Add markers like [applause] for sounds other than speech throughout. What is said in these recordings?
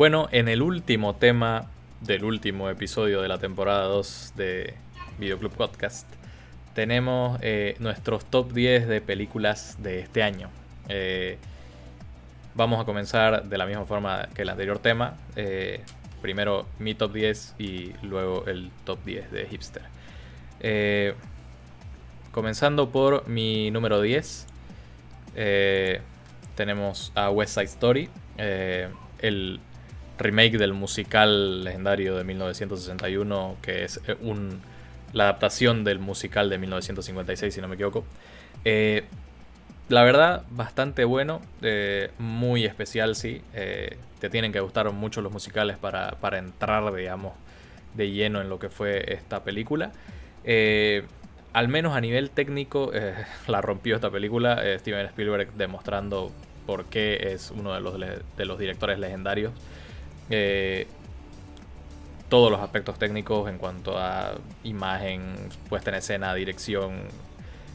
Bueno, en el último tema del último episodio de la temporada 2 de Videoclub Podcast, tenemos eh, nuestros top 10 de películas de este año. Eh, vamos a comenzar de la misma forma que el anterior tema. Eh, primero mi top 10 y luego el top 10 de Hipster. comenzando por mi número 10, tenemos a West Side Story, el remake del musical legendario de 1961, que es eh, un, la adaptación del musical de 1956, si no me equivoco. Eh, la verdad, bastante bueno, eh, muy especial, sí. te tienen que gustar mucho los musicales para, para, entrar, digamos, de lleno en lo que fue esta película. al menos a nivel técnico, [laughs] la rompió esta película. Steven Spielberg demostrando por qué es uno de los, de los directores legendarios eh, todos los aspectos técnicos en cuanto a imagen, puesta en escena, dirección,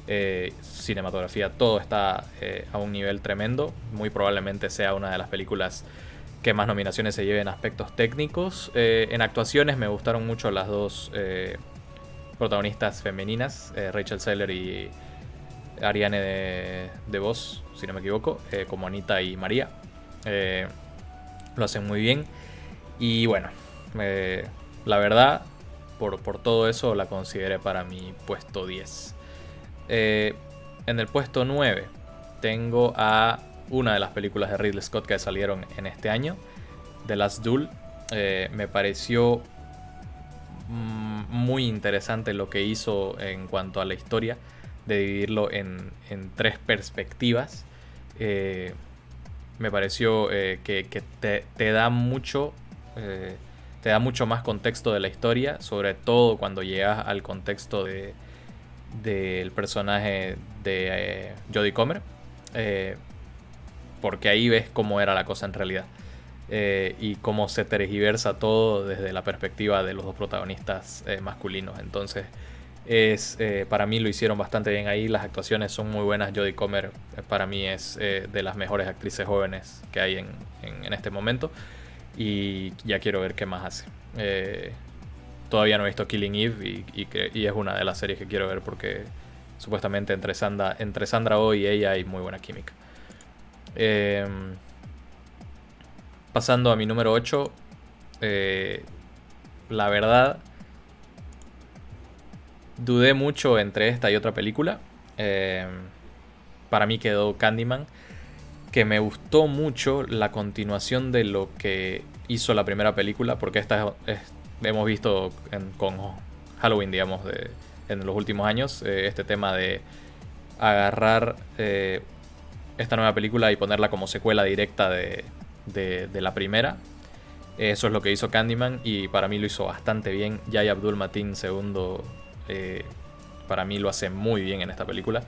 eh, cinematografía, todo está eh, a un nivel tremendo. Muy probablemente sea una de las películas que más nominaciones se lleven en aspectos técnicos. en actuaciones me gustaron mucho las dos protagonistas femeninas, Rachel Seller y Ariane de, de Vos, si no me equivoco, como Anita y María. lo hacen muy bien. Y bueno, la verdad, por, todo eso la consideré para mi puesto 10. Eh, en el puesto 9 tengo a una de las películas de Ridley Scott que salieron en este año, The Last Duel. Eh, me pareció mm, muy interesante lo que hizo en cuanto a la historia, de dividirlo en, tres perspectivas. Eh, me pareció que, te, da mucho eh, te da mucho más contexto de la historia, sobre todo cuando llegas al contexto de del personaje de eh, Jodie Comer, eh, porque ahí ves cómo era la cosa en realidad y cómo se tergiversa todo desde la perspectiva de los dos protagonistas masculinos. Entonces, es para mí lo hicieron bastante bien ahí, las actuaciones son muy buenas. Jodie Comer para mí es de las mejores actrices jóvenes que hay en, en este momento y ya quiero ver qué más hace. Eh, todavía no he visto Killing Eve y, es una de las series que quiero ver porque supuestamente entre Sandra, entre Sandra Oh y ella hay muy buena química. Em, pasando a mi número 8, eh, la verdad, dudé mucho entre esta y otra película. Em, para mí quedó Candyman que me gustó mucho la continuación de lo que hizo la primera película, porque esta hemos visto con Halloween, digamos, en los últimos años, eh, este tema de agarrar eh, esta nueva película y ponerla como secuela directa de, la primera. Eso es lo que hizo Candyman y para mí lo hizo bastante bien. Yaya Abdul Matin II eh, para mí lo hace muy bien en esta película.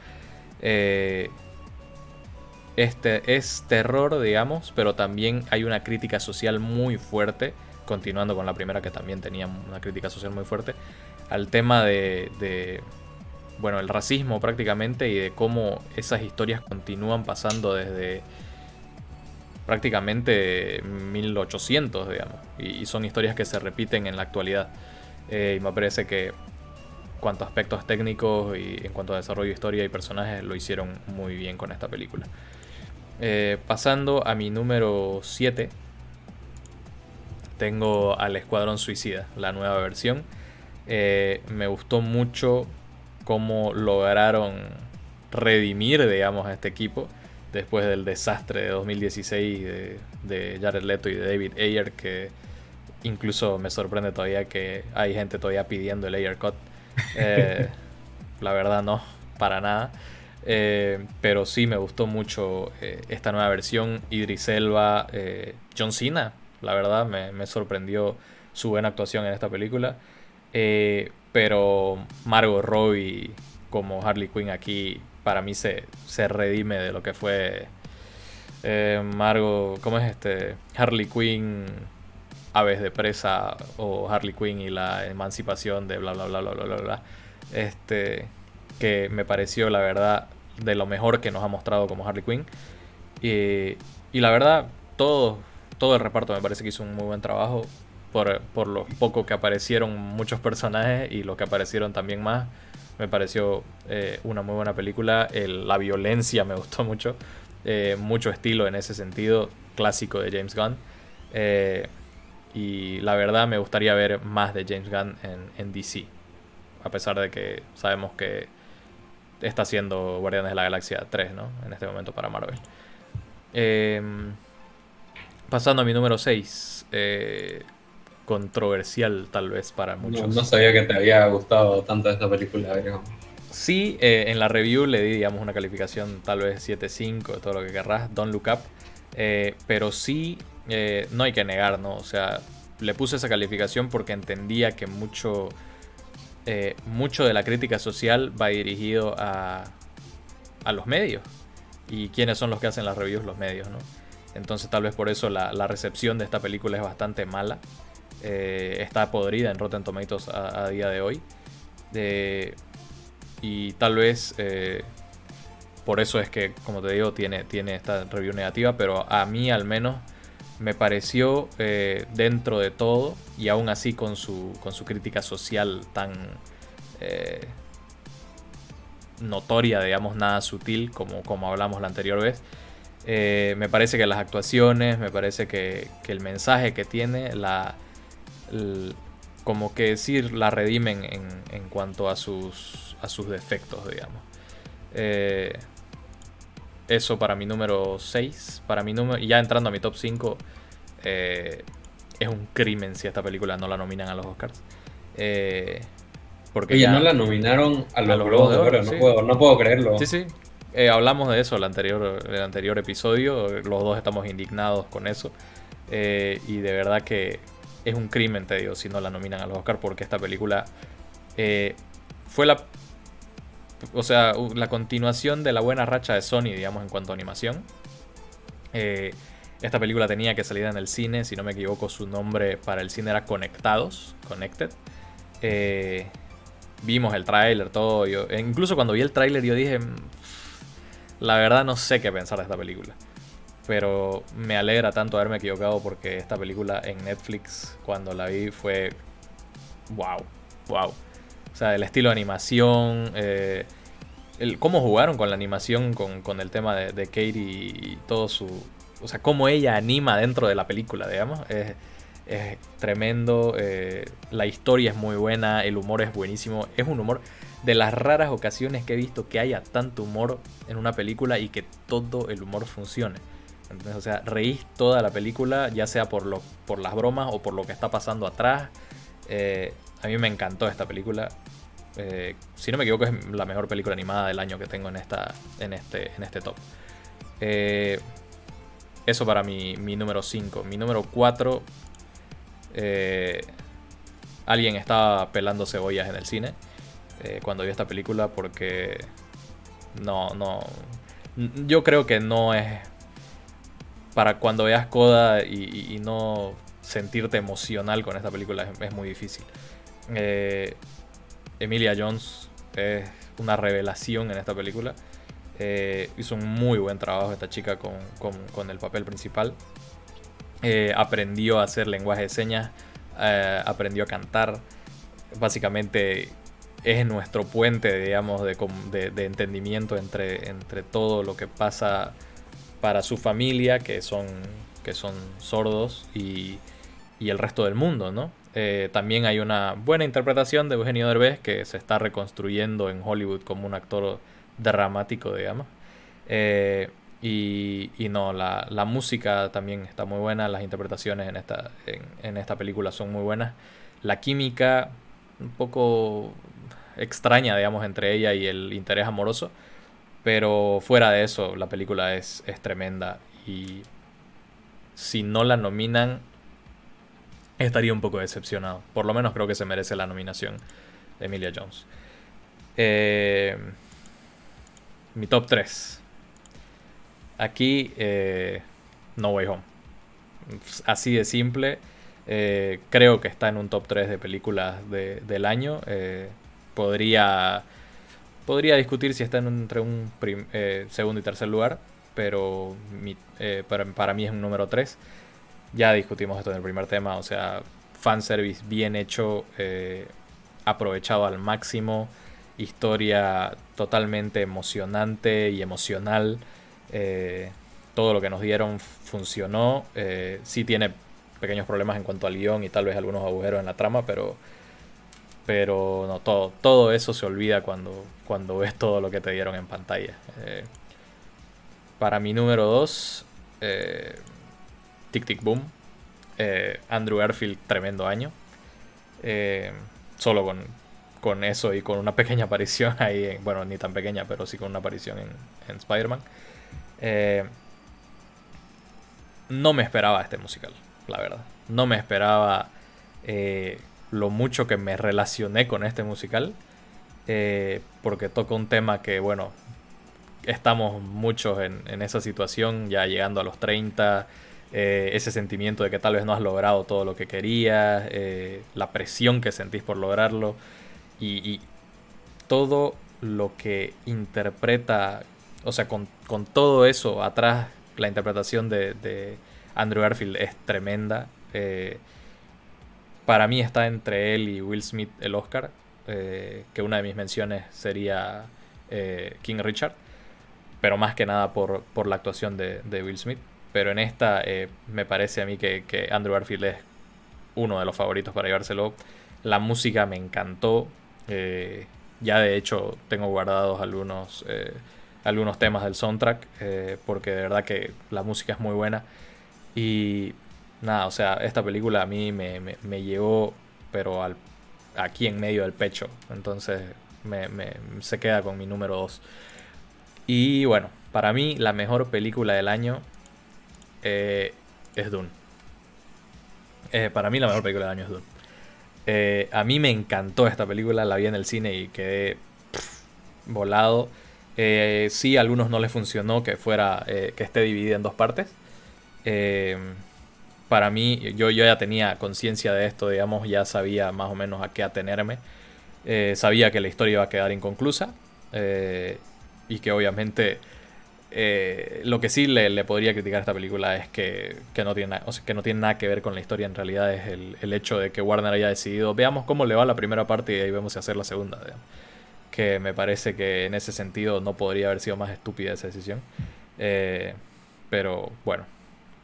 Este es terror, digamos, pero también hay una crítica social muy fuerte, continuando con la primera que también tenía una crítica social muy fuerte, al tema de, bueno, el racismo prácticamente y de cómo esas historias continúan pasando desde prácticamente 1800, digamos, y, son historias que se repiten en la actualidad. Eh, y me parece que cuanto a aspectos técnicos y en cuanto a desarrollo de historia y personajes lo hicieron muy bien con esta película. Eh, pasando a mi número 7, tengo al Escuadrón Suicida, la nueva versión. Eh, me gustó mucho cómo lograron redimir, digamos, a este equipo después del desastre de 2016 de, Jared Leto y de David Ayer, que incluso me sorprende todavía que hay gente todavía pidiendo el Ayer Cut. [laughs] Eh, la verdad no, para nada. Eh, pero sí me gustó mucho eh, esta nueva versión. Idris Elba, eh, John Cena, la verdad me, sorprendió su buena actuación en esta película. pero Margot Robbie como Harley Quinn aquí para mí se, se redime de lo que fue Margot, ¿cómo es este? Harley Quinn, Aves de Presa o Harley Quinn y la emancipación de bla bla bla bla bla bla. bla. Este, que me pareció la verdad de lo mejor que nos ha mostrado como Harley Quinn. y la verdad, todos, todo el reparto me parece que hizo un muy buen trabajo. Por, por lo poco que aparecieron muchos personajes y los que aparecieron también más. Me pareció eh, una muy buena película. la violencia me gustó mucho. Eh, mucho estilo en ese sentido, clásico de James Gunn. Eh, y la verdad me gustaría ver más de James Gunn en, DC. A pesar de que sabemos que está haciendo Guardianes de la Galaxia 3, ¿no? En este momento para Marvel. pasando a mi número 6 controversial tal vez para muchos. No, sabía que te había gustado tanto esta película. Sí, eh, en la review le di, digamos, una calificación tal vez 7.5, todo lo que querrás, Don't Look Up. Eh, pero sí, eh, no hay que negar, ¿no? O sea, le puse esa calificación porque entendía que mucho, mucho de la crítica social va dirigido a, a los medios. ¿Y quiénes son los que hacen las reviews? Los medios, ¿no? Entonces tal vez por eso la, la recepción de esta película es bastante mala. Eh, está podrida en Rotten Tomatoes a, día de hoy. y tal vez eh, por eso es que, como te digo, tiene, tiene esta review negativa, pero a mí al menos me pareció eh, dentro de todo, y aún así con su, con su crítica social tan notoria, digamos, nada sutil como, como hablamos la anterior vez. me parece que las actuaciones, me parece que, que el mensaje que tiene, la, como que decir, la redimen en, cuanto a sus, a sus defectos, digamos. Eh, eso para mi número 6. Para mi número, y ya entrando a mi top 5, eh, es un crimen si esta película no la nominan a los Oscars. Eh, porque ya no la nominaron a los, Globos de Oro, no, puedo, creerlo. Sí, sí. hablamos de eso el anterior, el anterior episodio. Los dos estamos indignados con eso. y de verdad que es un crimen, te digo, si no la nominan a los Oscar, porque esta película eh, fue la. O sea, la continuación de la buena racha de Sony, digamos, en cuanto a animación. Eh, esta película tenía que salir en el cine, si no me equivoco, su nombre para el cine era Conectados, Connected. Eh, vimos el tráiler, todo. Yo, incluso cuando vi el tráiler yo dije, mm, la verdad no sé qué pensar de esta película. Pero me alegra tanto haberme equivocado porque esta película en Netflix, cuando la vi, fue. ¡Wow! ¡Wow! O sea, el estilo de animación. Eh, el, cómo jugaron con la animación, con, el tema de, de, Katie y todo su. O sea, cómo ella anima dentro de la película, digamos. Es, tremendo. Eh, la historia es muy buena. El humor es buenísimo. Es un humor de las raras ocasiones que he visto que haya tanto humor en una película y que todo el humor funcione o sea, reís toda la película, ya sea por, lo, por las bromas o por lo que está pasando atrás. Eh, a mí me encantó esta película. Eh, si no me equivoco, es la mejor película animada del año que tengo en, esta, en, este, en este top. Eh, eso para mi, mi número 5. Mi número 4. alguien estaba pelando cebollas en el cine cuando vi esta película porque no, no. Yo creo que no es para cuando veas Coda y, no sentirte emocional con esta película es, muy difícil. Eh, Emilia Jones es una revelación en esta película. Eh, hizo un muy buen trabajo esta chica con, el papel principal. Eh, aprendió a hacer lenguaje de señas, aprendió a cantar. Básicamente es nuestro puente, digamos, de, de entendimiento entre, entre todo lo que pasa para su familia, que son, que son sordos, y, y el resto del mundo, ¿no? Eh, también hay una buena interpretación de Eugenio Derbez, que se está reconstruyendo en Hollywood como un actor dramático, digamos. Eh, y, y, no, la, la, música también está muy buena, las interpretaciones en esta, en, esta película son muy buenas. La química, un poco extraña, digamos, entre ella y el interés amoroso. Pero fuera de eso, la película es, es tremenda. Y si no la nominan, estaría un poco decepcionado. Por lo menos creo que se merece la nominación de Emilia Jones. Eh, mi top 3. Aquí, eh, No Way Home. Así de simple. Eh, creo que está en un top 3 de películas del año. podría Podría discutir si está entre un eh, segundo y tercer lugar, pero eh, para, mí es un número 3. Ya discutimos esto en el primer tema, o sea, fanservice bien hecho, eh, aprovechado al máximo, historia totalmente emocionante y emocional. Eh, todo lo que nos dieron funcionó. Eh, sí tiene pequeños problemas en cuanto al guion y tal vez algunos agujeros en la trama, pero, pero no, todo, todo eso se olvida cuando, cuando ves todo lo que te dieron en pantalla. Para mi número 2, eh, Tic Tic Boom. Andrew Garfield, tremendo año. solo con, con eso y con una pequeña aparición [laughs] ahí, bueno, ni tan pequeña, pero sí con una aparición en, en Spider-Man. Eh, no me esperaba este musical, la verdad. No me esperaba eh, lo mucho que me relacioné con este musical. Eh, porque toca un tema que, bueno, estamos muchos en, esa situación, ya llegando a los 30. Eh, ese sentimiento de que tal vez no has logrado todo lo que querías, la presión que sentís por lograrlo y, todo lo que interpreta, o sea, con, todo eso atrás la interpretación de, Andrew Garfield es tremenda. Eh, para mí está entre él y Will Smith el Oscar, eh, que una de mis menciones sería eh, King Richard, pero más que nada por, la actuación de, Will Smith. Pero en esta me parece a mí que, Andrew Garfield es uno de los favoritos para llevárselo. La música me encantó. ya de hecho tengo guardados algunos algunos temas del soundtrack, eh, porque de verdad que la música es muy buena. Y nada, o sea, esta película a mí me, me, llevó, pero al, aquí en medio del pecho. Entonces me, se queda con mi número 2. Y bueno, para mí la mejor película del año eh, es Dune. Eh, para mí la mejor película del año es Dune. a mí me encantó esta película, la vi en el cine y quedé volado. Eh, sí, a algunos no les funcionó que fuera eh, que esté dividida en dos partes. Eh, para mí, yo, yo ya tenía conciencia de esto, digamos, ya sabía más o menos a qué atenerme. sabía que la historia iba a quedar inconclusa y que obviamente lo que sí le, podría criticar a esta película es que, no tiene, que no tiene nada que ver con la historia. En realidad es el, hecho de que Warner haya decidido, veamos cómo le va la primera parte y ahí vemos si hacer la segunda. Que me parece que en ese sentido no podría haber sido más estúpida esa decisión. Eh, pero bueno,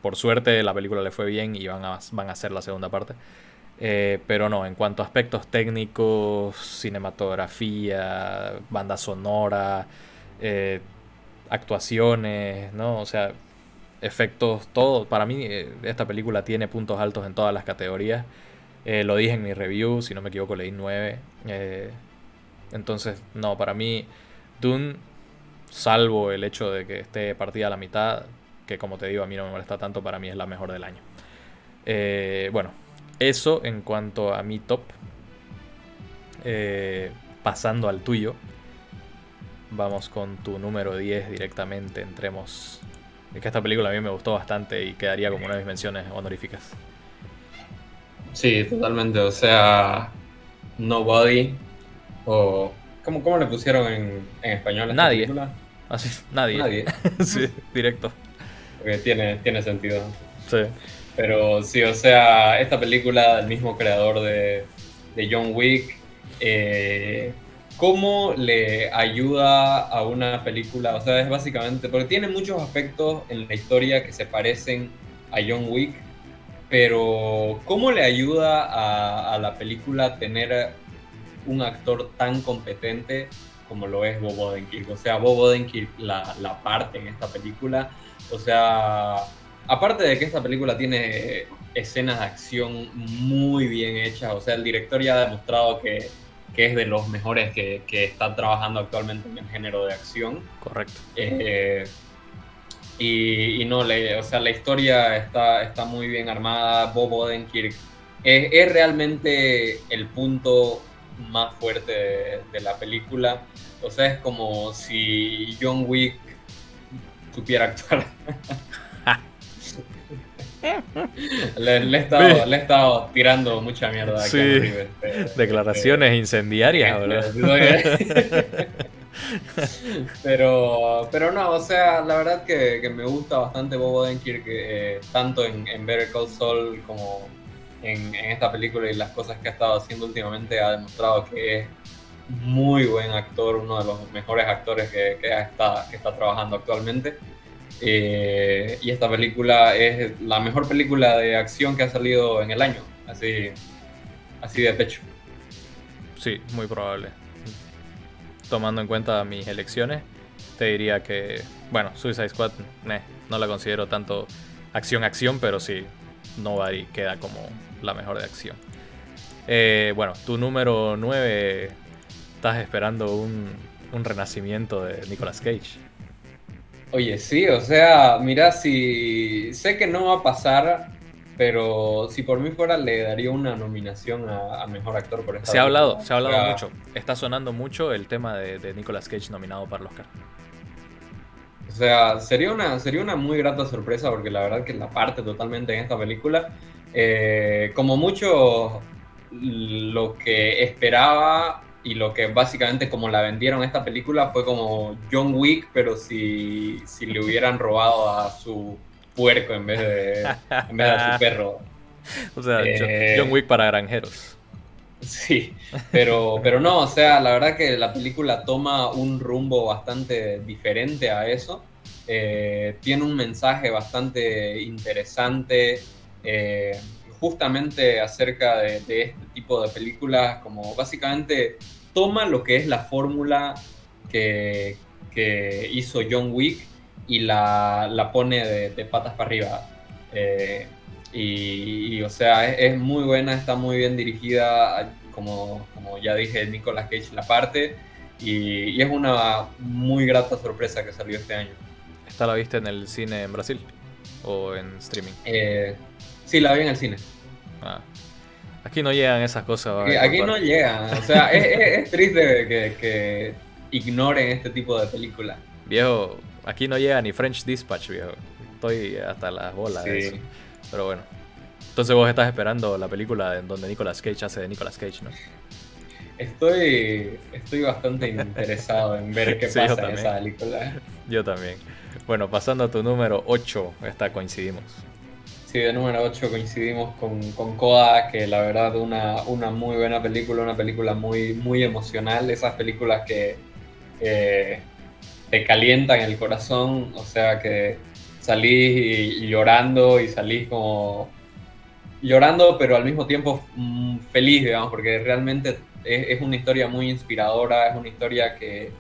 por suerte la película le fue bien y van a, van a hacer la segunda parte. Eh, pero no, en cuanto a aspectos técnicos, cinematografía, banda sonora, eh, actuaciones, ¿no? O sea, efectos, todo. Para mí, esta película tiene puntos altos en todas las categorías. lo dije en mi review, si no me equivoco, leí 9. Entonces, no, para mí, Dune, salvo el hecho de que esté partida a la mitad, que como te digo, a mí no me molesta tanto, para mí es la mejor del año. Eh, bueno, eso en cuanto a mi top. Eh, pasando al tuyo, vamos con tu número 10 directamente. Entremos. Es que esta película a mí me gustó bastante y quedaría como una de mis menciones honoríficas. Sí, totalmente. O sea, Nobody o, ¿cómo, ¿Cómo le pusieron en, en español esta nadie. película? Así, nadie. Nadie. [laughs] sí, directo. Porque tiene, tiene sentido. Sí. Pero sí, o sea, esta película del mismo creador de, de John Wick, eh, ¿cómo le ayuda a una película? O sea, es básicamente, porque tiene muchos aspectos en la historia que se parecen a John Wick, pero ¿cómo le ayuda a, la película tener un actor tan competente como lo es Bob Odenkirk. O sea, Bob Odenkirk la parte en esta película. O sea, aparte de que esta película tiene escenas de acción muy bien hechas, o sea, el director ya ha demostrado que, es de los mejores que, que, están trabajando actualmente en el género de acción. Correcto. Eh, y, no, le, o sea, la historia está, está muy bien armada. Bob Odenkirk es, es realmente el punto más fuerte de, la película. O sea, es como si John Wick supiera actuar. [laughs] le, he estado, tirando mucha mierda. Aquí Declaraciones incendiarias, [laughs] pero, pero no, o sea, la verdad que, me gusta bastante Bob Odenkirk, eh, tanto en, en, Better Call Saul como en, esta película y las cosas que ha estado haciendo últimamente, ha demostrado que es muy buen actor, uno de los mejores actores que, que está, que está trabajando actualmente. Eh, y esta película es la mejor película de acción que ha salido en el año, así, así de pecho. Sí, muy probable. Tomando en cuenta mis elecciones, te diría que, bueno, Suicide Squad no la considero tanto acción-acción, pero sí, Nobody queda como la mejor de acción. Eh, bueno, tu número 9, estás esperando un, un renacimiento de Nicolas Cage. Oye, sí, o sea, mira, si sé que no va a pasar, pero si por mí fuera le daría una nominación a, mejor actor por esta. Se ha hablado, se ha hablado mucho. Está sonando mucho el tema de, Nicolas Cage nominado para el Oscar. O sea, sería una, sería una muy grata sorpresa porque la verdad que la parte totalmente en esta película. Eh, como mucho lo que esperaba y lo que básicamente como la vendieron esta película fue como John Wick, pero si, si le hubieran robado a su puerco en vez de, en vez de a su perro. [laughs] O sea, eh, John Wick para granjeros. Sí, pero, pero no, o sea, la verdad que la película toma un rumbo bastante diferente a eso. Eh, tiene un mensaje bastante interesante. Eh, justamente acerca de, este tipo de películas, como básicamente toma lo que es la fórmula que, hizo John Wick y la, pone de, patas para arriba. Eh, y, o sea, es, muy buena, está muy bien dirigida, como, como ya dije, Nicolas Cage la parte, y, es una muy grata sorpresa que salió este año. ¿Esta la viste en el cine en Brasil o en streaming? Eh, sí, la vi en el cine. Ah. Aquí no llegan esas cosas. Aquí, no llegan. O sea, [laughs] es, triste que, ignoren este tipo de películas. Viejo, aquí no llega ni French Dispatch, viejo. Estoy hasta las bolas de eso. Pero bueno. Entonces vos estás esperando la película en donde Nicolas Cage hace de Nicolas Cage, ¿no? Estoy, estoy bastante interesado en ver qué [laughs] pasa en esa película. Yo también. Bueno, pasando a tu número 8, esta coincidimos. De número 8 coincidimos con, con Coda, que la verdad una, una muy buena película, una película muy, muy emocional, esas películas que te calientan el corazón, o sea que salís llorando y salís como llorando, pero al mismo tiempo mm, feliz, digamos, porque realmente es, una historia muy inspiradora, es una historia que,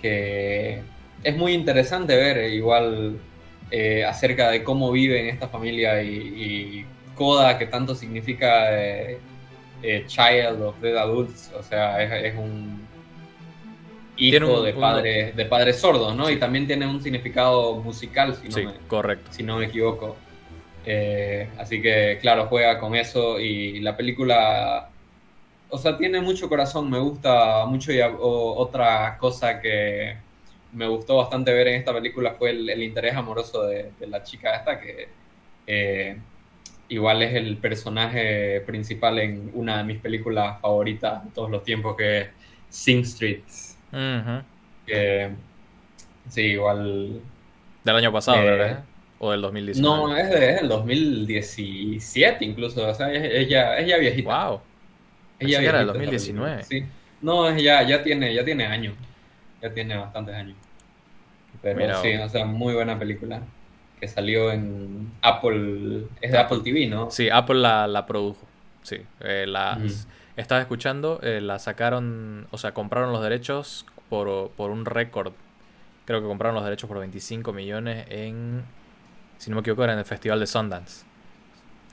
que es muy interesante ver, igual eh, acerca de cómo viven esta familia y, Coda, que tanto significa eh, eh, Child of Dead Adults, o sea, es, un hijo de, padres, de padres sordos, ¿no? Y también tiene un significado musical, si no, me, correcto. Si no me equivoco. así que, claro, juega con eso y la película, o sea, tiene mucho corazón, me gusta mucho y otra cosa que me gustó bastante ver en esta película fue el, interés amoroso de, la chica esta, que eh, igual es el personaje principal en una de mis películas favoritas de todos los tiempos, que es Sing Street. sí, igual... Del año pasado, eh, ¿verdad? ¿O del 2019? No, es, del 2017 incluso, o sea, es, ya, viejita. ¡Wow! Ella era del 2019. Sí. No, ya, ya, tiene, ya tiene años ya tiene bastantes años. Pero sí, o sea, muy buena película. Que salió en Apple. Es de Apple TV, ¿no? Sí, Apple la, produjo. Sí. Eh, la, Estaba escuchando, eh, la sacaron. O sea, compraron los derechos por, un récord. Creo que compraron los derechos por 25 millones en. Si no me equivoco, era en el Festival de Sundance.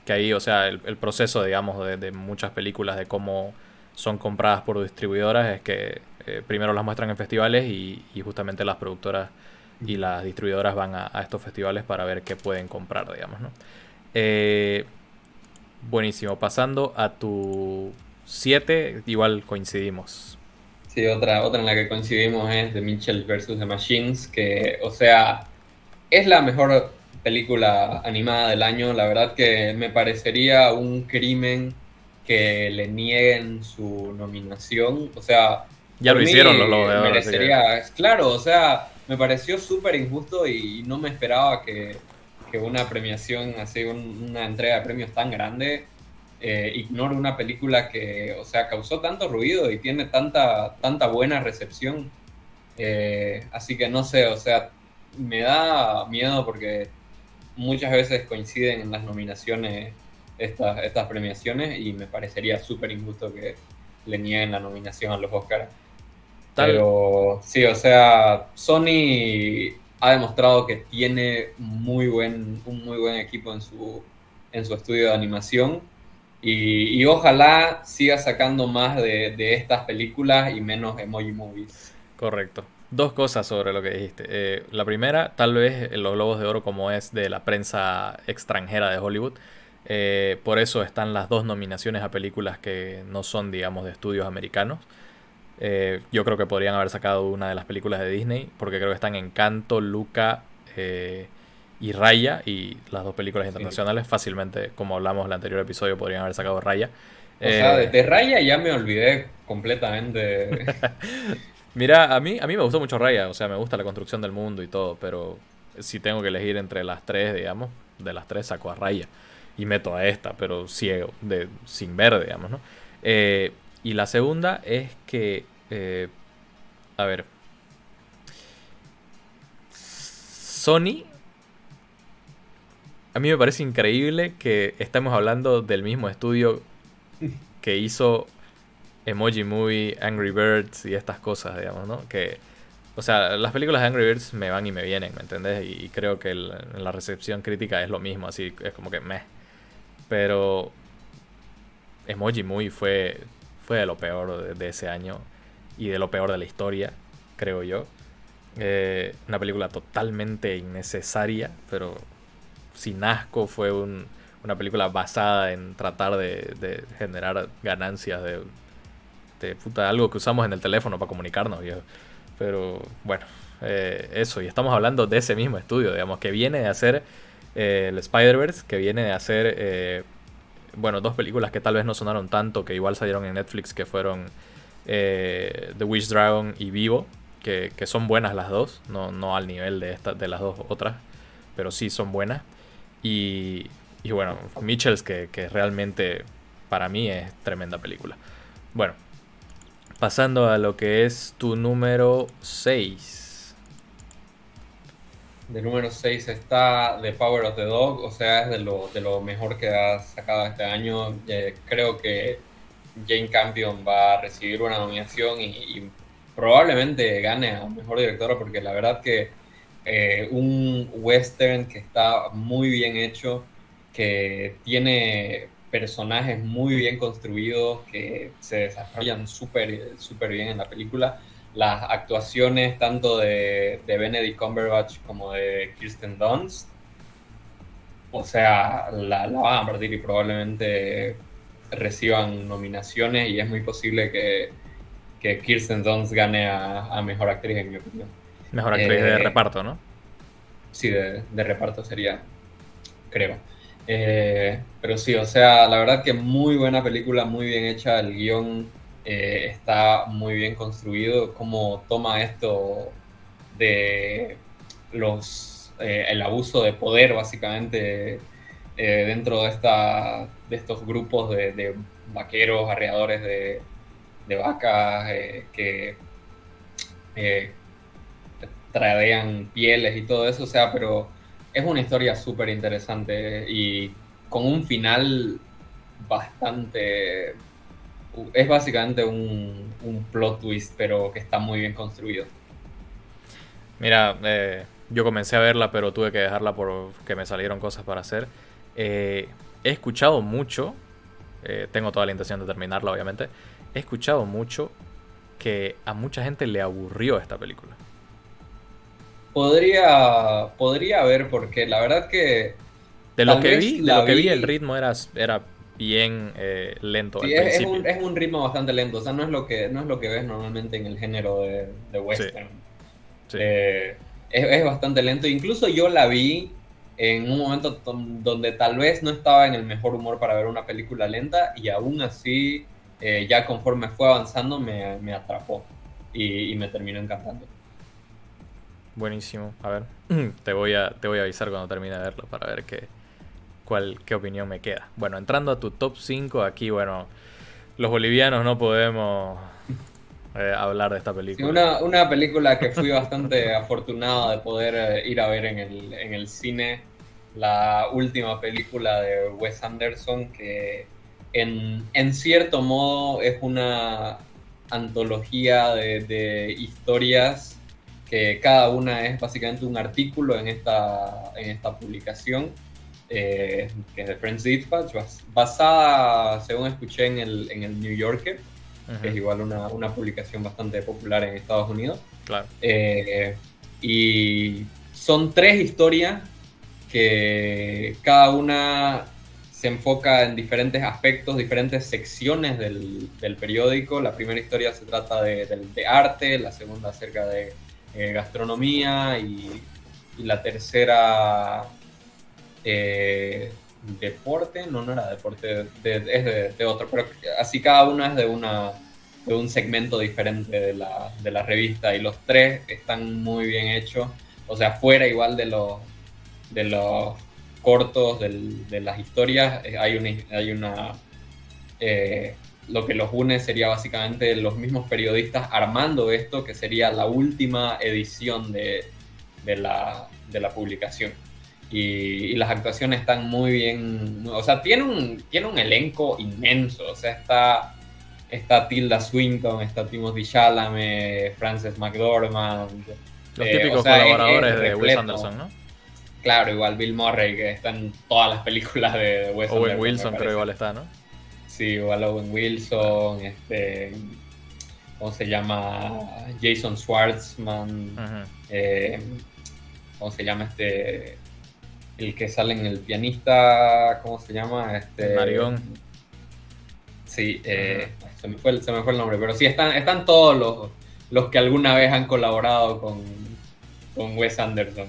Que ahí, o sea, el, proceso, digamos, de, de muchas películas, de cómo son compradas por distribuidoras, es que eh, primero las muestran en festivales y, justamente las productoras y las distribuidoras van a, estos festivales para ver qué pueden comprar, digamos, ¿no? Eh, buenísimo. Pasando a tu 7, igual coincidimos. Sí, otra, otra en la que coincidimos es The Mitchell vs. The Machines, que, o sea, es la mejor película animada del año. La verdad que me parecería un crimen que le nieguen su nominación. O sea, Ya lo hicieron los Globos de Oro. Merecería, Claro, o sea, me pareció súper injusto y no me esperaba que, una premiación, así, una entrega de premios tan grande, eh, ignore una película que, o sea, causó tanto ruido y tiene tanta, tanta buena recepción. Eh, así que no sé, o sea, me da miedo porque muchas veces coinciden en las nominaciones estas, estas premiaciones y me parecería súper injusto que le nieguen la nominación a los Oscars. Pero sí, o sea, Sony ha demostrado que tiene muy buen, un muy buen equipo en su, en su estudio de animación y, ojalá siga sacando más de, de, estas películas y menos emoji movies. Correcto. Dos cosas sobre lo que dijiste. Eh, la primera, tal vez los Globos de Oro como es de la prensa extranjera de Hollywood. Eh, por eso están las dos nominaciones a películas que no son, digamos, de estudios americanos. Eh, yo creo que podrían haber sacado una de las películas de Disney, porque creo que están Encanto, Luca eh, y Raya, y las dos películas internacionales fácilmente, como hablamos en el anterior episodio, podrían haber sacado Raya. O sea, de, Raya ya me olvidé completamente. [laughs] Mira, a mí, a mí me gustó mucho Raya, o sea, me gusta la construcción del mundo y todo, pero si tengo que elegir entre las tres, digamos, de las tres saco a Raya y meto a esta, pero ciego, de, sin ver, digamos, ¿no? Eh, y la segunda es que, eh, a ver, Sony, a mí me parece increíble que estemos hablando del mismo estudio que hizo Emoji Movie, Angry Birds y estas cosas, digamos, ¿no? Que, o sea, las películas de Angry Birds me van y me vienen, ¿me entendés? Y, creo que la recepción crítica es lo mismo, así es como que meh. Pero Emoji Movie fue fue de lo peor de, ese año y de lo peor de la historia, creo yo. Eh, una película totalmente innecesaria, pero sin asco. Fue una película basada en tratar de, generar ganancias de, de puta, algo que usamos en el teléfono para comunicarnos, Pero bueno, eh, eso. Y estamos hablando de ese mismo estudio, digamos, que viene de hacer eh, el Spider-Verse, que viene de hacer bueno, dos películas que tal vez no sonaron tanto, que igual salieron en Netflix, que fueron eh, The Wish Dragon y Vivo, que, son buenas las dos, no, no al nivel de, esta, de las dos otras, pero sí son buenas. Y, y bueno, Mitchells, que, que realmente para mí es tremenda película. Bueno, pasando a lo que es tu número 6. De número 6 está The Power of the Dog, o sea, es de lo, de lo mejor que ha sacado este año. Eh, creo que Jane Campion va a recibir una nominación y, probablemente gane a Mejor Directora porque la verdad que eh, un western que está muy bien hecho, que tiene personajes muy bien construidos, que se desarrollan súper super bien en la película las actuaciones tanto de, Benedict Cumberbatch como de Kirsten Dunst. O sea, la, van a partir y probablemente reciban nominaciones y es muy posible que, Kirsten Dunst gane a, Mejor Actriz, en mi opinión. Mejor Actriz de eh, reparto, ¿no? Sí, de, reparto sería, creo. Eh, pero sí, o sea, la verdad que muy buena película, muy bien hecha, el guion eh, está muy bien construido, cómo toma esto de los eh, el abuso de poder básicamente eh, dentro de esta de estos grupos de, vaqueros, arreadores de, de vacas que tradean pieles y todo eso, o sea, pero es una historia súper interesante y con un final bastante es básicamente un, plot twist, pero que está muy bien construido. Mira, eh, yo comencé a verla, pero tuve que dejarla porque me salieron cosas para hacer. Eh, he escuchado mucho, eh, tengo toda la intención de terminarla, obviamente. He escuchado mucho que a mucha gente le aburrió esta película. Podría, podría haber, porque la verdad que. De lo que vi, de lo que vi, el ritmo era, era bien eh, lento. Sí, es, un, es, un, ritmo bastante lento, o sea, no es lo que, no es lo que ves normalmente en el género de, de western. Eh, es, bastante lento, incluso yo la vi en un momento donde tal vez no estaba en el mejor humor para ver una película lenta y aún así, eh, ya conforme fue avanzando, me, me atrapó. y, me terminó encantando. Buenísimo. A ver, [clears throat] te voy a, te voy a avisar cuando termine de verlo para ver qué, cuál, qué opinión me queda. Bueno, entrando a tu top 5, aquí, bueno, los bolivianos no podemos eh, hablar de esta película. una, película que fui bastante [laughs] afortunado de poder eh, ir a ver en el, en el cine, la última película de Wes Anderson, que en, en cierto modo es una antología de, historias que cada una es básicamente un artículo en esta, en esta publicación, eh, que es de Friends Dispatch, basada, según escuché, en el, en el New Yorker, que es igual una, una, publicación bastante popular en Estados Unidos. Claro. Eh, y son tres historias que cada una se enfoca en diferentes aspectos, diferentes secciones del, periódico. La primera historia se trata de, arte, la segunda acerca de eh, gastronomía y, la tercera eh, deporte, no, no era deporte, es de, otro, pero así cada una es de, una, de un segmento diferente de la, de la revista y los tres están muy bien hechos, o sea, fuera igual de los, de cortos de las historias, eh, hay una, hay una eh, lo que los une sería básicamente los mismos periodistas armando esto, que sería la última edición de, la, publicación. Y, las actuaciones están muy bien, o sea, tiene un, tiene un elenco inmenso, o sea, está, está Tilda Swinton, está Timothy Chalamet, Frances McDormand. Los eh, típicos colaboradores de Wes Anderson, ¿no? Claro, igual Bill Murray, que está en todas las películas de Wes Owen Wilson creo igual está, ¿no? Sí, igual Owen Wilson, este... ¿Cómo se llama? Jason Schwartzman. Eh, ¿Cómo se llama este? El que sale en el pianista, ¿cómo se llama? Este, Marion. Sí, eh, se, me fue el, se me fue el nombre, pero sí, están, están todos los, los que alguna vez han colaborado con, con Wes Anderson.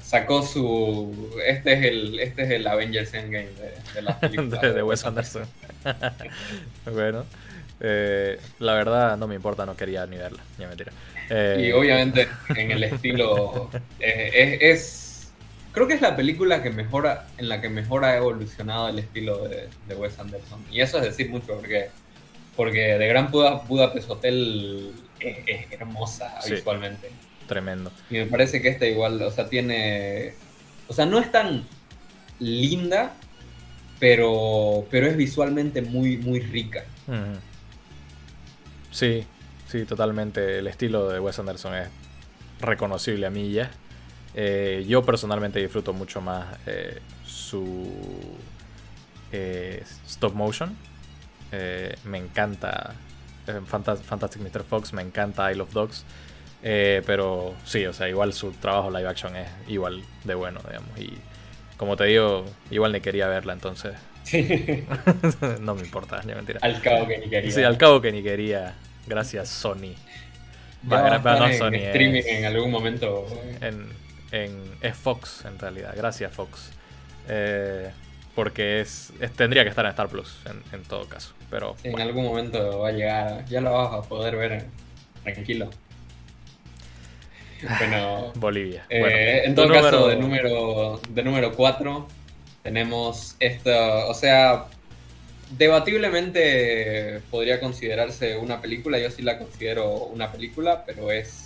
Sacó su. Este es el, este es el Avengers Endgame de, de las [laughs] películas. de, Wes Anderson. [laughs] bueno. Eh, la verdad no me importa, no quería ni verla, ni mentira. Eh, y obviamente en el estilo [laughs] eh, es, creo que es la película que mejora, en la que mejor ha evolucionado el estilo de, de Wes Anderson. Y eso es decir mucho porque, porque The Gran Budapest Hotel es, hermosa visualmente. Tremendo. Y me parece que esta igual, o sea, tiene. O sea, no es tan linda, pero, pero es visualmente muy, muy rica. Sí, sí, totalmente. El estilo de Wes Anderson es reconocible a mí ya. Eh, yo personalmente disfruto mucho más eh, su eh, stop motion. me encanta Fantastic Mr. Fox, me encanta I Love Dogs. Eh, pero sí, o sea, igual su trabajo live action es igual de bueno, digamos. Y como te digo, igual ni quería verla, entonces. [laughs] no me importa, ni mentira. Al cabo que ni quería. Sí, al cabo que ni quería. Gracias, Sony. Va, no, en Sony. Streaming en algún momento. En, en, es Fox, en realidad. Gracias, Fox. Eh, porque es, tendría que estar en Star Plus, en, todo caso. Pero, En algún momento va a llegar. Ya lo vas a poder ver tranquilo. Bueno, Bolivia. Eh, en todo caso, de número, de número 4 tenemos esto, o sea, debatiblemente podría considerarse una película, yo sí la considero una película, pero es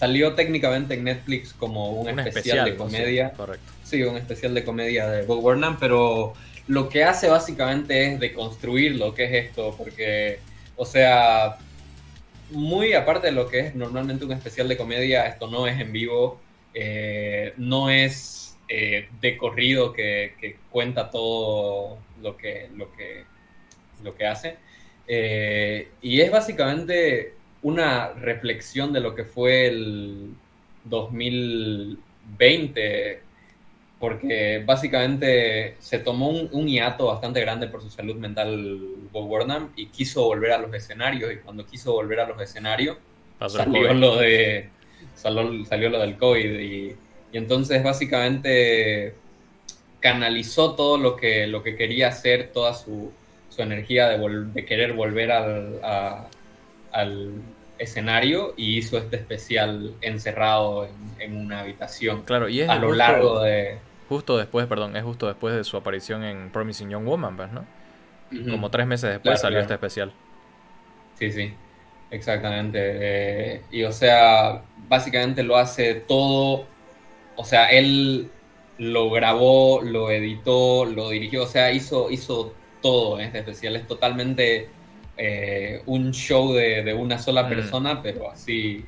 salió técnicamente en Netflix como un, especial, de comedia. correcto. Sí, un especial de comedia de Bob Burnham, pero lo que hace básicamente es deconstruir lo que es esto, porque, o sea, muy aparte de lo que es normalmente un especial de comedia, esto no es en vivo, eh, no es eh, de corrido que, cuenta todo lo que, lo que, lo que hace. Eh, y es básicamente una reflexión de lo que fue el 2020 porque básicamente se tomó un, hiato bastante grande por su salud mental Bob Burnham y quiso volver a los escenarios y cuando quiso volver a los escenarios salió lo de salió, lo del COVID y, entonces básicamente canalizó todo lo que, lo que quería hacer, toda su, su energía de, de, querer volver al, al escenario y hizo este especial encerrado en, una habitación. Claro, y es a lo largo de... Justo después, perdón, es justo después de su aparición en Promising Young Woman, ¿ves, ¿no? Como tres meses después salió este especial. Sí, sí, exactamente. Eh, y o sea, básicamente lo hace todo, o sea, él lo grabó, lo editó, lo dirigió, o sea, hizo, hizo todo en este especial. Es totalmente eh, un show de, una sola mm. persona, pero así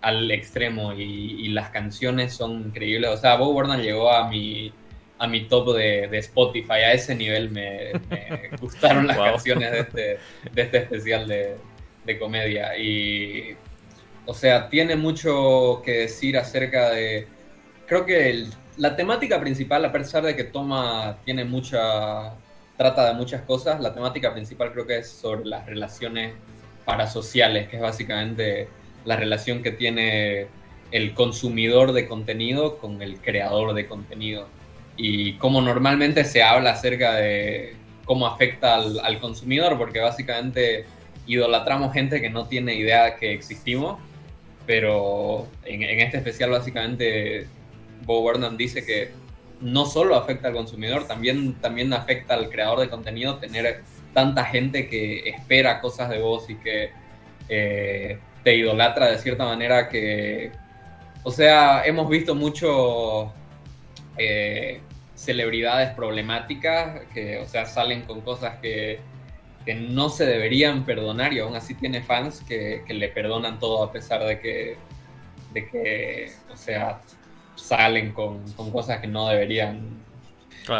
al extremo. Y, las canciones son increíbles. O sea, Bob Burnham llegó a mi, a mi top de, Spotify. A ese nivel me, [laughs] gustaron las canciones de este, de este especial de, de comedia. Y, o sea, tiene mucho que decir acerca de... Creo que la temática principal, a pesar de que toma, tiene mucha trata de muchas cosas. La temática principal creo que es sobre las relaciones parasociales, que es básicamente la relación que tiene el consumidor de contenido con el creador de contenido. Y cómo normalmente se habla acerca de cómo afecta al, consumidor, porque básicamente idolatramos gente que no tiene idea que existimos, pero en, en este especial básicamente Bob Burnham dice que no solo afecta al consumidor, también, también afecta al creador de contenido tener tanta gente que espera cosas de vos y que eh, te idolatra de cierta manera que, o sea, hemos visto mucho eh, celebridades problemáticas que, o sea, salen con cosas que, no se deberían perdonar y aún así tiene fans que, que le perdonan todo a pesar de que, de que, o sea, salen con, cosas que no deberían,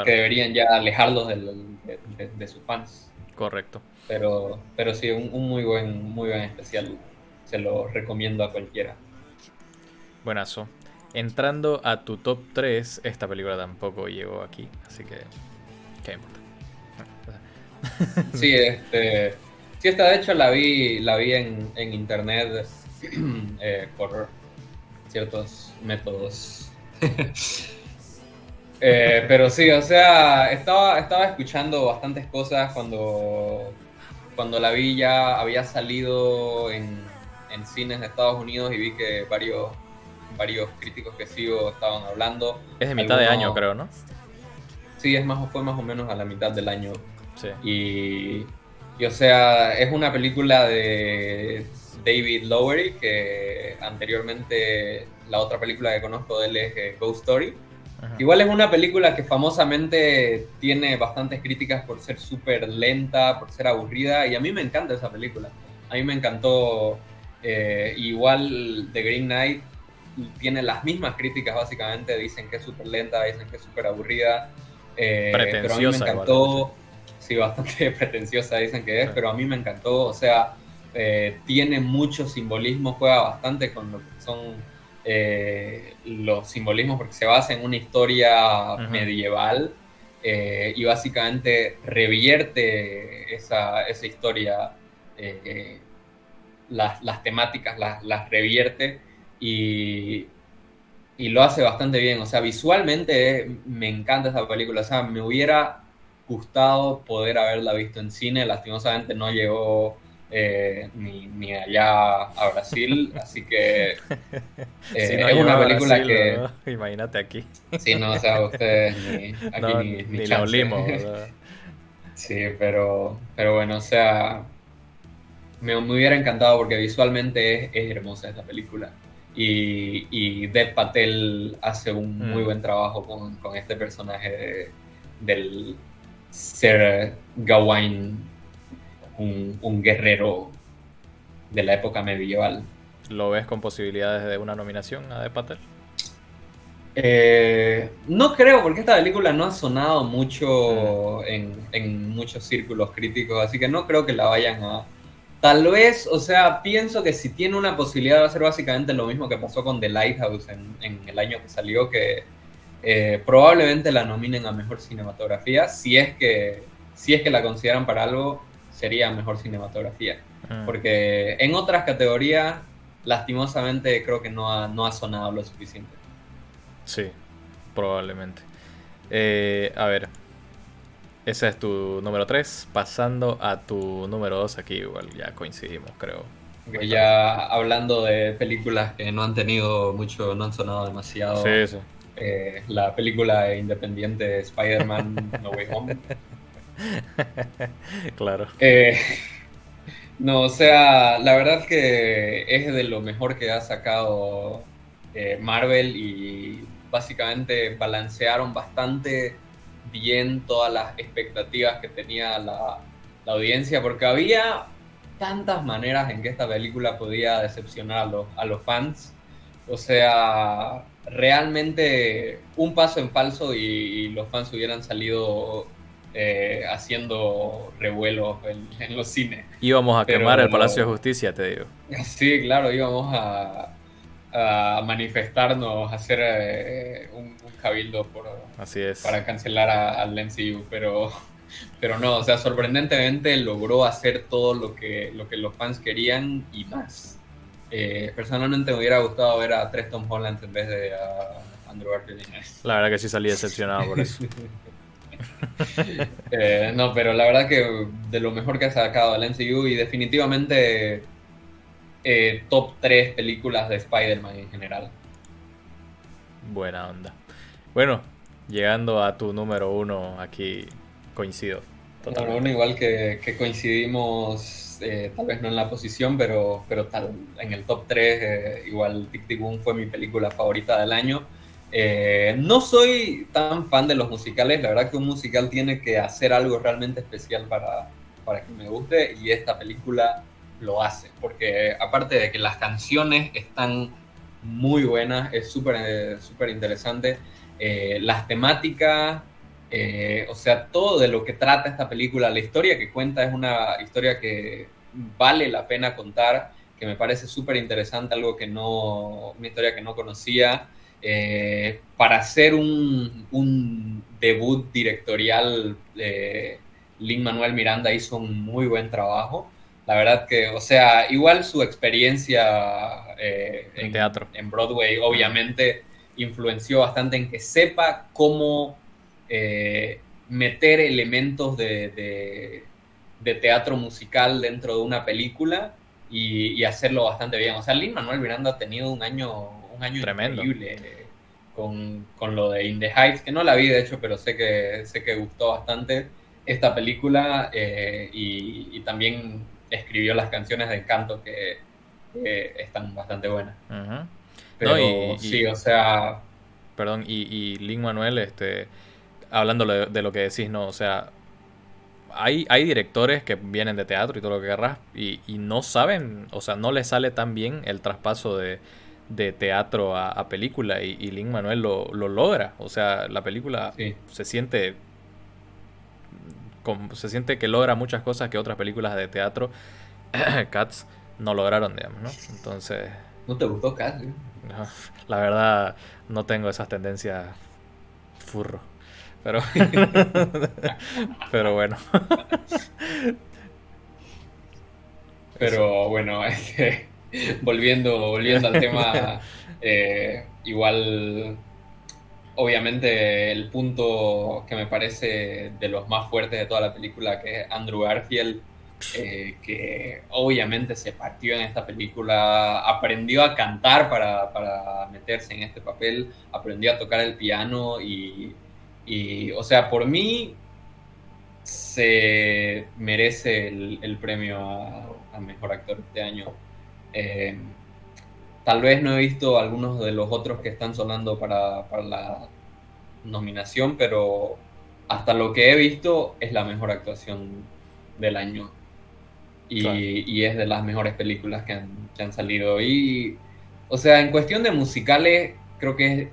que deberían ya alejarlos de, sus fans. Correcto. Pero, pero sí, un, muy buen, muy buen especial. Se lo recomiendo a cualquiera. Buenazo. Entrando a tu top 3, esta película tampoco llegó aquí, así que. ¿Qué importa? Sí, [laughs] este. Sí, esta de hecho la vi, la vi en, internet [clears throat] eh, por ciertos métodos [laughs] Eh, pero sí, o sea, estaba, estaba escuchando bastantes cosas cuando, cuando la vi ya había salido en, cines de Estados Unidos y vi que varios, varios críticos que sigo estaban hablando. Es de mitad de año, creo, ¿no? Sí, es más, fue más o menos a la mitad del año. Sí. Y, y, o sea, es una película de David Lowery, que anteriormente la otra película que conozco de él es eh, Ghost Story. Igual es una película que famosamente tiene bastantes críticas por ser súper lenta, por ser aburrida, y a mí me encanta esa película. A mí me encantó. Eh, igual The Green Knight tiene las mismas críticas básicamente, dicen que es súper lenta, dicen que es súper aburrida. Eh, pero a mí me encantó, sí, bastante [laughs] pretenciosa dicen que es, pero a mí me encantó, o sea, tiene mucho simbolismo, juega bastante con lo que son eh, los simbolismos porque se basa en una historia medieval eh, y básicamente revierte esa, esa historia, eh, las, temáticas las, revierte y, y, lo hace bastante bien. O sea, visualmente me encanta esa película. O sea, me hubiera gustado poder haberla visto en cine, lastimosamente no llegó eh, ni, allá a Brasil, así que [laughs] eh, es una película que... Imagínate aquí. [laughs] Sí, no, o sea, ustedes ni, [laughs] aquí ni, ni, la olimos. sí, pero, pero bueno, o sea, me, hubiera encantado porque visualmente es, hermosa esta película. Y, y Dev Patel hace un muy mm. buen trabajo con, con este personaje del Ser Gawain un, guerrero de la época medieval. ¿Lo ves con posibilidades de una nominación a De Patel? Eh, no creo, porque esta película no ha sonado mucho mm. en, muchos círculos críticos, así que no creo que la vayan a... Tal vez, o sea, pienso que si tiene una posibilidad va a ser básicamente lo mismo que pasó con The Lighthouse en, el año que salió, que eh, probablemente la nominen a Mejor Cinematografía, si es que, si es que la consideran para algo, sería mejor cinematografía. Ah. Porque en otras categorías, lastimosamente, creo que no ha, no ha sonado lo suficiente. Sí, probablemente. Eh, a ver, ese es tu número 3. Pasando a tu número 2, aquí igual ya coincidimos, creo. ya hablando de películas que no han tenido mucho, no han sonado demasiado. Eh, la película independiente Spider-Man No Way Home. [laughs] [laughs] claro. Eh, no, o sea, la verdad que es de lo mejor que ha sacado eh, Marvel y básicamente balancearon bastante bien todas las expectativas que tenía la, audiencia, porque había tantas maneras en que esta película podía decepcionar a los, a los fans. O sea, realmente un paso en falso y, los fans hubieran salido eh, haciendo revuelos en, los cines. Íbamos a quemar el Palacio de Justicia, te digo. [laughs] Sí, claro, íbamos a, a manifestarnos, a hacer eh, un, cabildo por, Así es. para cancelar al MCU, pero, pero no, o sea, sorprendentemente logró hacer todo lo que, lo que los fans querían y más. Eh, personalmente me hubiera gustado ver a tres Tom Holland en vez de a Andrew Garfield. La verdad que sí salí decepcionado por eso. [laughs] [laughs] Eh, no, pero la verdad que de lo mejor que ha sacado el MCU y definitivamente eh, top 3 películas de Spider-Man en general. Buena onda. Bueno, llegando a tu número uno, aquí coincido. Número uno, igual que, coincidimos, eh, tal vez no en la posición, pero, pero tal, en el top 3, eh, igual Tic Tic Boom fue mi película favorita del año. No soy tan fan de los musicales, la verdad que un musical tiene que hacer algo realmente especial para, para que me guste y esta película lo hace, porque aparte de que las canciones están muy buenas, es súper eh, interesante, eh, las temáticas, eh, o sea, todo de lo que trata esta película, la historia que cuenta es una historia que vale la pena contar, que me parece súper interesante, algo que no, una historia que no conocía. Para hacer un, un debut directorial, Lin Manuel Miranda hizo un muy buen trabajo. La verdad que, o sea, igual su experiencia eh, en, teatro. En Broadway obviamente influenció bastante en que sepa cómo eh, meter elementos de, teatro musical dentro de una película y, hacerlo bastante bien. O sea, Lin Manuel Miranda ha tenido un año, un año Tremendo. increíble con, lo de In the Heights, que no la vi de hecho, pero sé que, sé que gustó bastante esta película eh, y, también escribió las canciones de canto que, están bastante buenas. Pero sí, o sea... Perdón, y, y Lin Manuel, este, hablando de, lo que decís, no, o sea, hay, hay directores que vienen de teatro y todo lo que querrás y, no saben, o sea, no les sale tan bien el traspaso de, teatro a, película y, y Lin Manuel lo, logra, o sea, la película se siente se siente que logra muchas cosas que otras películas de teatro, [clears throat] Cats, no lograron, digamos, ¿no? Entonces... ¿No te gustó Cats? la verdad, no tengo esas tendencias furro. Pero, [laughs] pero bueno. [laughs] Pero bueno, [laughs] volviendo, volviendo al tema, eh, igual obviamente el punto que me parece de los más fuertes de toda la película, que es Andrew Garfield, eh, que obviamente se partió en esta película, aprendió a cantar para, meterse en este papel, aprendió a tocar el piano y, o sea, por mí se merece el, premio a, Mejor Actor este año. Eh, Tal vez no he visto algunos de los otros que están sonando para, la nominación, pero hasta lo que he visto es la mejor actuación del año. Y, es de las mejores películas que han, salido. Y, o sea, en cuestión de musicales, creo que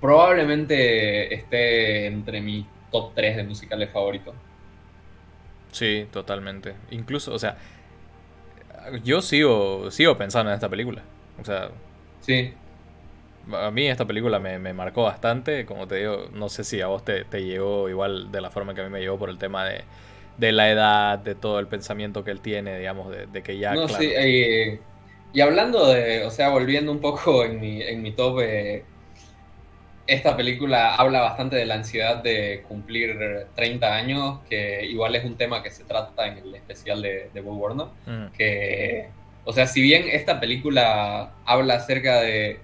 probablemente esté entre mis top 3 de musicales favoritos. Sí, totalmente. Incluso, o sea, yo sigo, sigo pensando en esta película. O sea. Sí. A mí esta película me, marcó bastante. Como te digo, no sé si a vos te, te llegó igual de la forma que a mí me llegó por el tema de, de la edad, de todo el pensamiento que él tiene, digamos, de, que ya. No, sí, eh, y hablando de, o sea, volviendo un poco en mi, en mi top, eh, esta película habla bastante de la ansiedad de cumplir 30 años, que igual es un tema que se trata en el especial de, de Bob Warner, mm. que, o sea, si bien esta película habla acerca de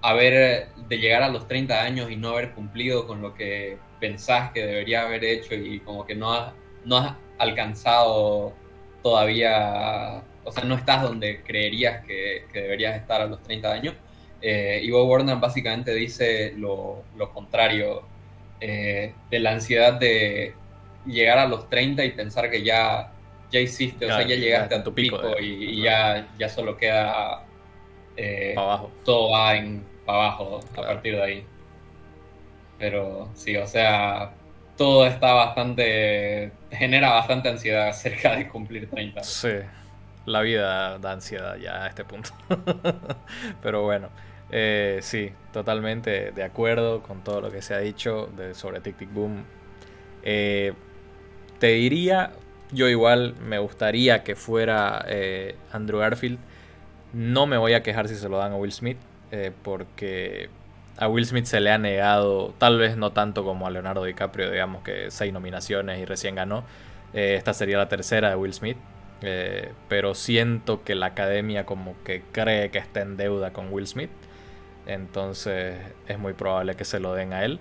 haber, de llegar a los 30 años y no haber cumplido con lo que pensás que debería haber hecho y como que no has, no has alcanzado todavía, o sea, no estás donde creerías que, que deberías estar a los 30 años, eh, Ivo Warner básicamente dice lo, contrario eh, de la ansiedad de llegar a los 30 y pensar que ya, ya hiciste, o sea, ya llegaste a tu pico, y, ya, ya solo queda eh, abajo. todo va en para abajo a partir de ahí. Pero sí, o sea, todo está bastante, genera bastante ansiedad acerca de cumplir 30. Sí, la vida da ansiedad ya a este punto. [laughs] Pero bueno. Eh, sí, totalmente de acuerdo con todo lo que se ha dicho sobre Tic Tic Boom. Eh, te diría, yo igual me gustaría que fuera eh, Andrew Garfield. No me voy a quejar si se lo dan a Will Smith, porque a Will Smith se le ha negado, tal vez no tanto como a Leonardo DiCaprio, digamos que seis nominaciones y recién ganó. esta sería la tercera de Will Smith. pero siento que la academia como que cree que está en deuda con Will Smith entonces es muy probable que se lo den a él.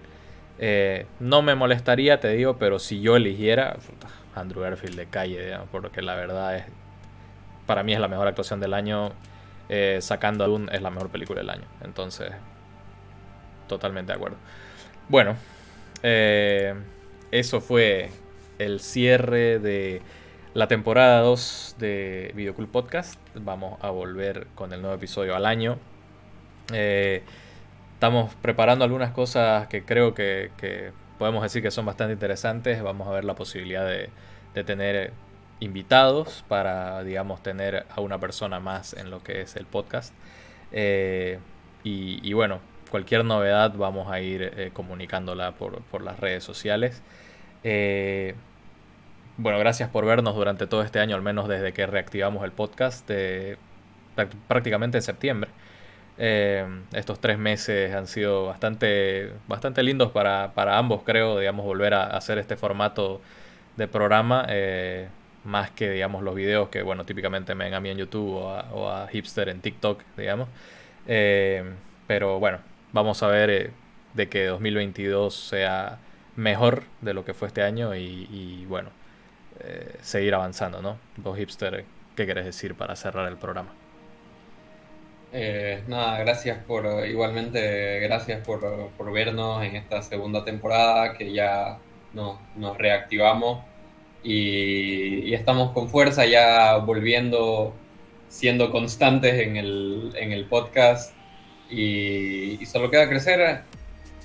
Eh, no me molestaría, te digo, pero si yo eligiera, Andrew Garfield de calle, porque la verdad es, para mí es la mejor actuación del año. Eh, sacando a Dune es la mejor película del año. Entonces, totalmente de acuerdo. Bueno, eh, eso fue el cierre de la temporada 2 de Videocool Podcast. Vamos a volver con el nuevo episodio al año. Eh, estamos preparando algunas cosas que creo que, podemos decir que son bastante interesantes. Vamos a ver la posibilidad de, tener invitados para, digamos, tener a una persona más en lo que es el podcast. Eh, y, bueno, cualquier novedad vamos a ir eh, comunicándola por, las redes sociales. bueno, gracias por vernos durante todo este año, al menos desde que reactivamos el podcast prácticamente en septiembre. Eh, estos tres meses han sido bastante, bastante lindos para, ambos, creo, digamos, volver a hacer este formato de programa, eh, más que, digamos, los videos que, bueno, típicamente me ven a mí en YouTube o a, Hipster en TikTok, digamos. Eh, pero bueno, vamos a ver de que 2022 sea mejor de lo que fue este año y, y bueno, seguir avanzando, ¿no? Vos, Hipster, ¿qué querés decir para cerrar el programa? Eh, nada, gracias por, igualmente, gracias por, por, vernos en esta segunda temporada que ya no, nos reactivamos. Y, estamos con fuerza ya volviendo, siendo constantes en el, en el podcast. Y, solo queda crecer,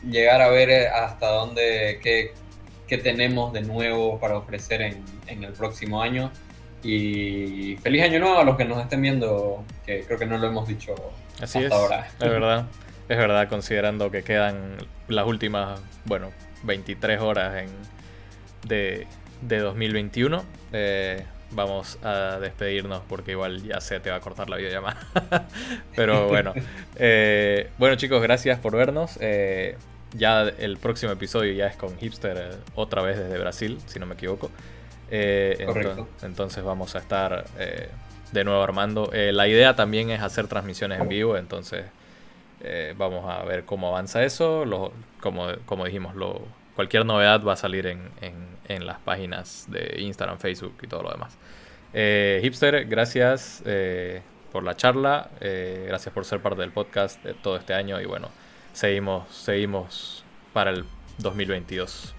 llegar a ver hasta dónde, qué, qué tenemos de nuevo para ofrecer en, en el próximo año y feliz año nuevo a los que nos estén viendo, que creo que no lo hemos dicho Así hasta es, ahora. Es verdad, es verdad, considerando que quedan las últimas, bueno, 23 horas en, de, de 2021. Eh, vamos a despedirnos porque igual ya se te va a cortar la videollamada. [laughs] Pero bueno, [laughs] eh, bueno chicos, gracias por vernos. Eh, ya el próximo episodio ya es con Hipster otra vez desde Brasil, si no me equivoco. Eh, entonces, vamos a estar eh, de nuevo armando. Eh, la idea también es hacer transmisiones en vivo, entonces vamos a ver cómo avanza eso. como, como dijimos, lo, cualquier novedad va a salir en, en, las páginas de Instagram, Facebook y todo lo demás. Hipster, gracias por la charla, gracias por ser parte del podcast de todo este año y bueno, seguimos, seguimos para el 2022.